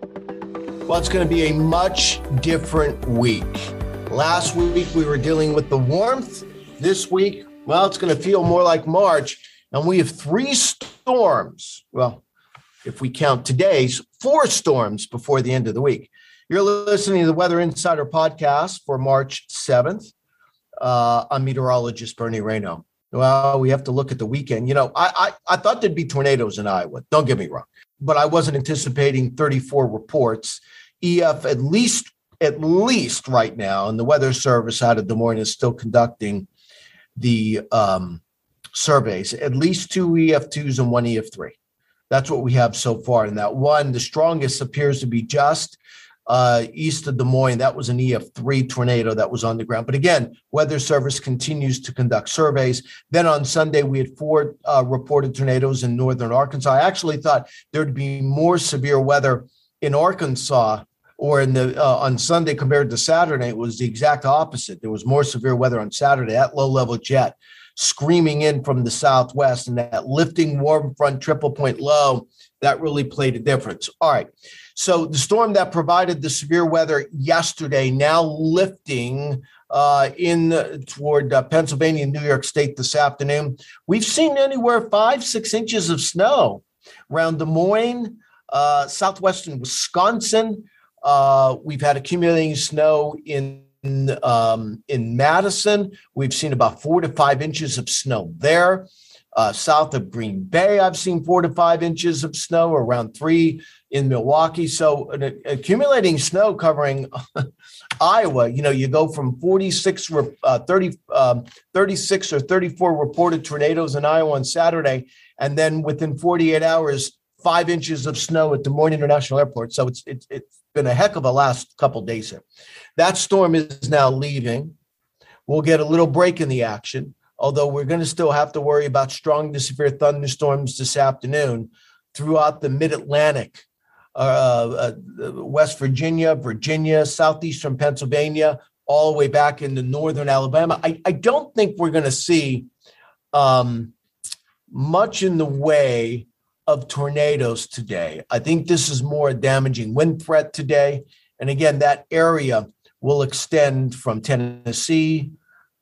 Well, it's going to be a much different week. Last week, we were dealing with the warmth. This week, well, it's going to feel more like March. And we have three storms. Well, if we count today's, four storms before the end of the week. You're listening to the Weather Insider podcast for March 7th. Uh, I'm meteorologist Bernie Rayno. Well, we have to look at the weekend. You know, I, I, I thought there'd be tornadoes in Iowa. Don't get me wrong, but I wasn't anticipating 34 reports. EF at least at least right now, and the Weather Service out of Des Moines is still conducting the um, surveys. At least two EF2s and one EF3. That's what we have so far. And that one, the strongest appears to be just uh, east of Des Moines. That was an EF3 tornado that was on the ground. But again, Weather Service continues to conduct surveys. Then on Sunday, we had four uh, reported tornadoes in northern Arkansas. I actually thought there'd be more severe weather in Arkansas or in the uh, on Sunday compared to Saturday. It was the exact opposite. There was more severe weather on Saturday. That low level jet screaming in from the southwest and that lifting warm front triple point low that really played a difference. All right. So the storm that provided the severe weather yesterday now lifting uh, in uh, toward uh, Pennsylvania and New York State this afternoon. We've seen anywhere five, six inches of snow around Des Moines, uh, southwestern Wisconsin. Uh, we've had accumulating snow in um, in Madison. We've seen about four to five inches of snow there. Uh, south of Green Bay, I've seen four to five inches of snow, around three in Milwaukee. So, an, accumulating snow covering Iowa, you know, you go from 46, uh, 30, um, 36 or 34 reported tornadoes in Iowa on Saturday, and then within 48 hours, five inches of snow at Des Moines International Airport. So, it's, it's, it's been a heck of a last couple days here. That storm is now leaving. We'll get a little break in the action, although we're going to still have to worry about strong to severe thunderstorms this afternoon throughout the mid Atlantic, uh, uh, West Virginia, Virginia, southeastern Pennsylvania, all the way back into northern Alabama. I, I don't think we're going to see um, much in the way of tornadoes today. I think this is more a damaging wind threat today. And again, that area will extend from Tennessee,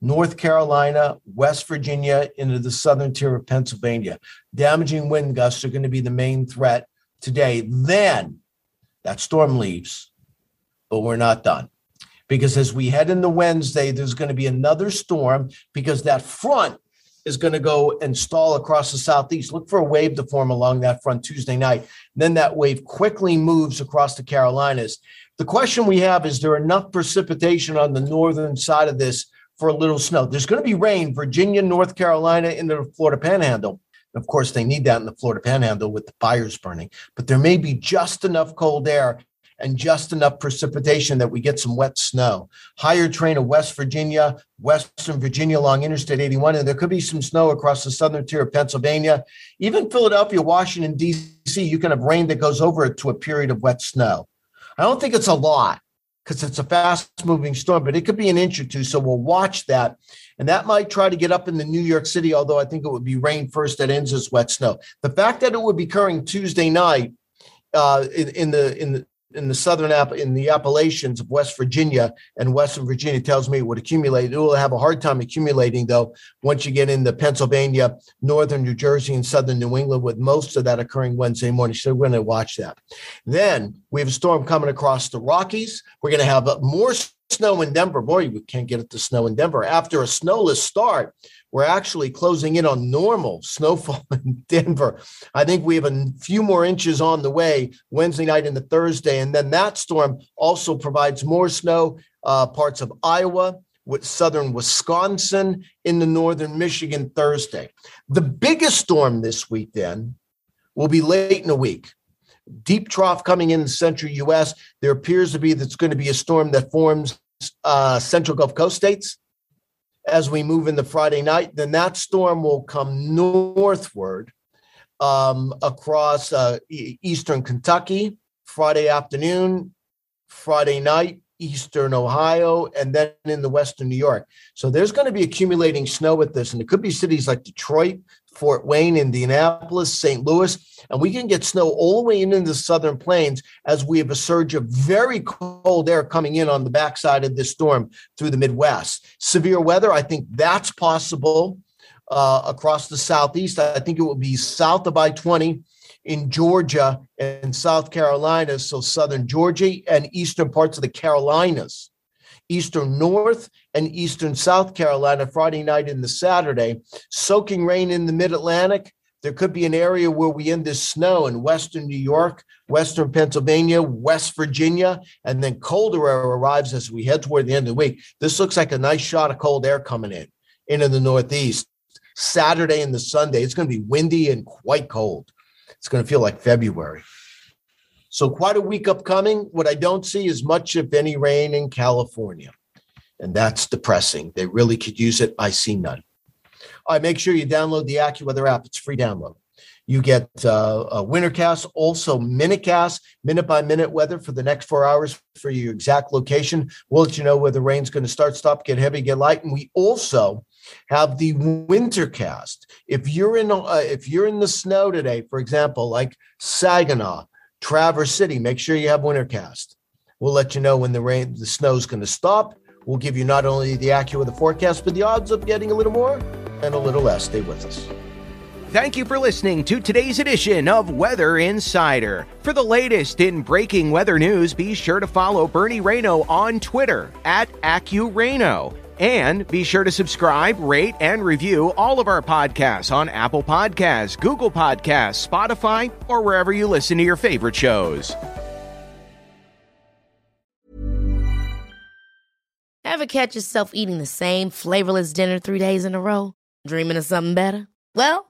North Carolina, West Virginia into the southern tier of Pennsylvania. Damaging wind gusts are going to be the main threat today. Then that storm leaves, but we're not done. Because as we head into Wednesday, there's going to be another storm because that front is going to go and stall across the southeast. Look for a wave to form along that front Tuesday night. Then that wave quickly moves across the Carolinas. The question we have is there enough precipitation on the northern side of this for a little snow? There's going to be rain, Virginia, North Carolina, into the Florida panhandle. Of course, they need that in the Florida panhandle with the fires burning, but there may be just enough cold air and just enough precipitation that we get some wet snow. Higher train of West Virginia, Western Virginia along Interstate 81, and there could be some snow across the southern tier of Pennsylvania. Even Philadelphia, Washington, D.C., you can have rain that goes over it to a period of wet snow. I don't think it's a lot because it's a fast moving storm, but it could be an inch or two. So we'll watch that. And that might try to get up into New York City, although I think it would be rain first that ends as wet snow. The fact that it would be occurring Tuesday night uh, in, in, the in the in the southern app in the Appalachians of West Virginia and Western Virginia tells me it would accumulate. It will have a hard time accumulating though once you get into Pennsylvania, northern New Jersey, and southern New England, with most of that occurring Wednesday morning. So we're going to watch that. Then we have a storm coming across the Rockies. We're going to have more snow in Denver. Boy, we can't get it to snow in Denver after a snowless start we're actually closing in on normal snowfall in Denver. I think we have a few more inches on the way Wednesday night into Thursday. And then that storm also provides more snow, uh, parts of Iowa, with southern Wisconsin, in the northern Michigan Thursday. The biggest storm this week, then, will be late in the week. Deep trough coming in the central U.S. There appears to be that's going to be a storm that forms uh, central Gulf Coast states as we move into Friday night. Then that storm will come northward um, across uh, eastern Kentucky Friday afternoon, Friday night, eastern Ohio, and then in the western New York. So there's going to be accumulating snow with this, and it could be cities like Detroit, Fort Wayne, Indianapolis, St. Louis, and we can get snow all the way into the southern plains as we have a surge of very cold air coming in on the backside of this storm through the Midwest. Severe weather, I think that's possible uh, across the southeast. I think it will be south of I 20 in Georgia and South Carolina, so southern Georgia and eastern parts of the Carolinas, eastern North and eastern South Carolina Friday night the Saturday, soaking rain in the mid Atlantic. There could be an area where we end this snow in western New York, western Pennsylvania, West Virginia, and then colder air arrives as we head toward the end of the week. This looks like a nice shot of cold air coming in into the Northeast. Saturday and the Sunday, it's going to be windy and quite cold. It's going to feel like February. So, quite a week upcoming. What I don't see is much, if any, rain in California. And that's depressing. They really could use it. I see none. All right, make sure you download the AccuWeather app. It's free download. You get uh, a Wintercast, also Minutecast, minute by minute weather for the next four hours for your exact location. We'll let you know where the rain's going to start, stop, get heavy, get light. And we also have the Wintercast. If you're in uh, if you're in the snow today, for example, like Saginaw, Traverse City, make sure you have Wintercast. We'll let you know when the rain, the snow's going to stop. We'll give you not only the accurate the forecast, but the odds of getting a little more and a little less. Stay with us. Thank you for listening to today's edition of Weather Insider. For the latest in breaking weather news, be sure to follow Bernie Rayno on Twitter at AccuRayno. And be sure to subscribe, rate, and review all of our podcasts on Apple Podcasts, Google Podcasts, Spotify, or wherever you listen to your favorite shows. Ever catch yourself eating the same flavorless dinner three days in a row? Dreaming of something better? Well,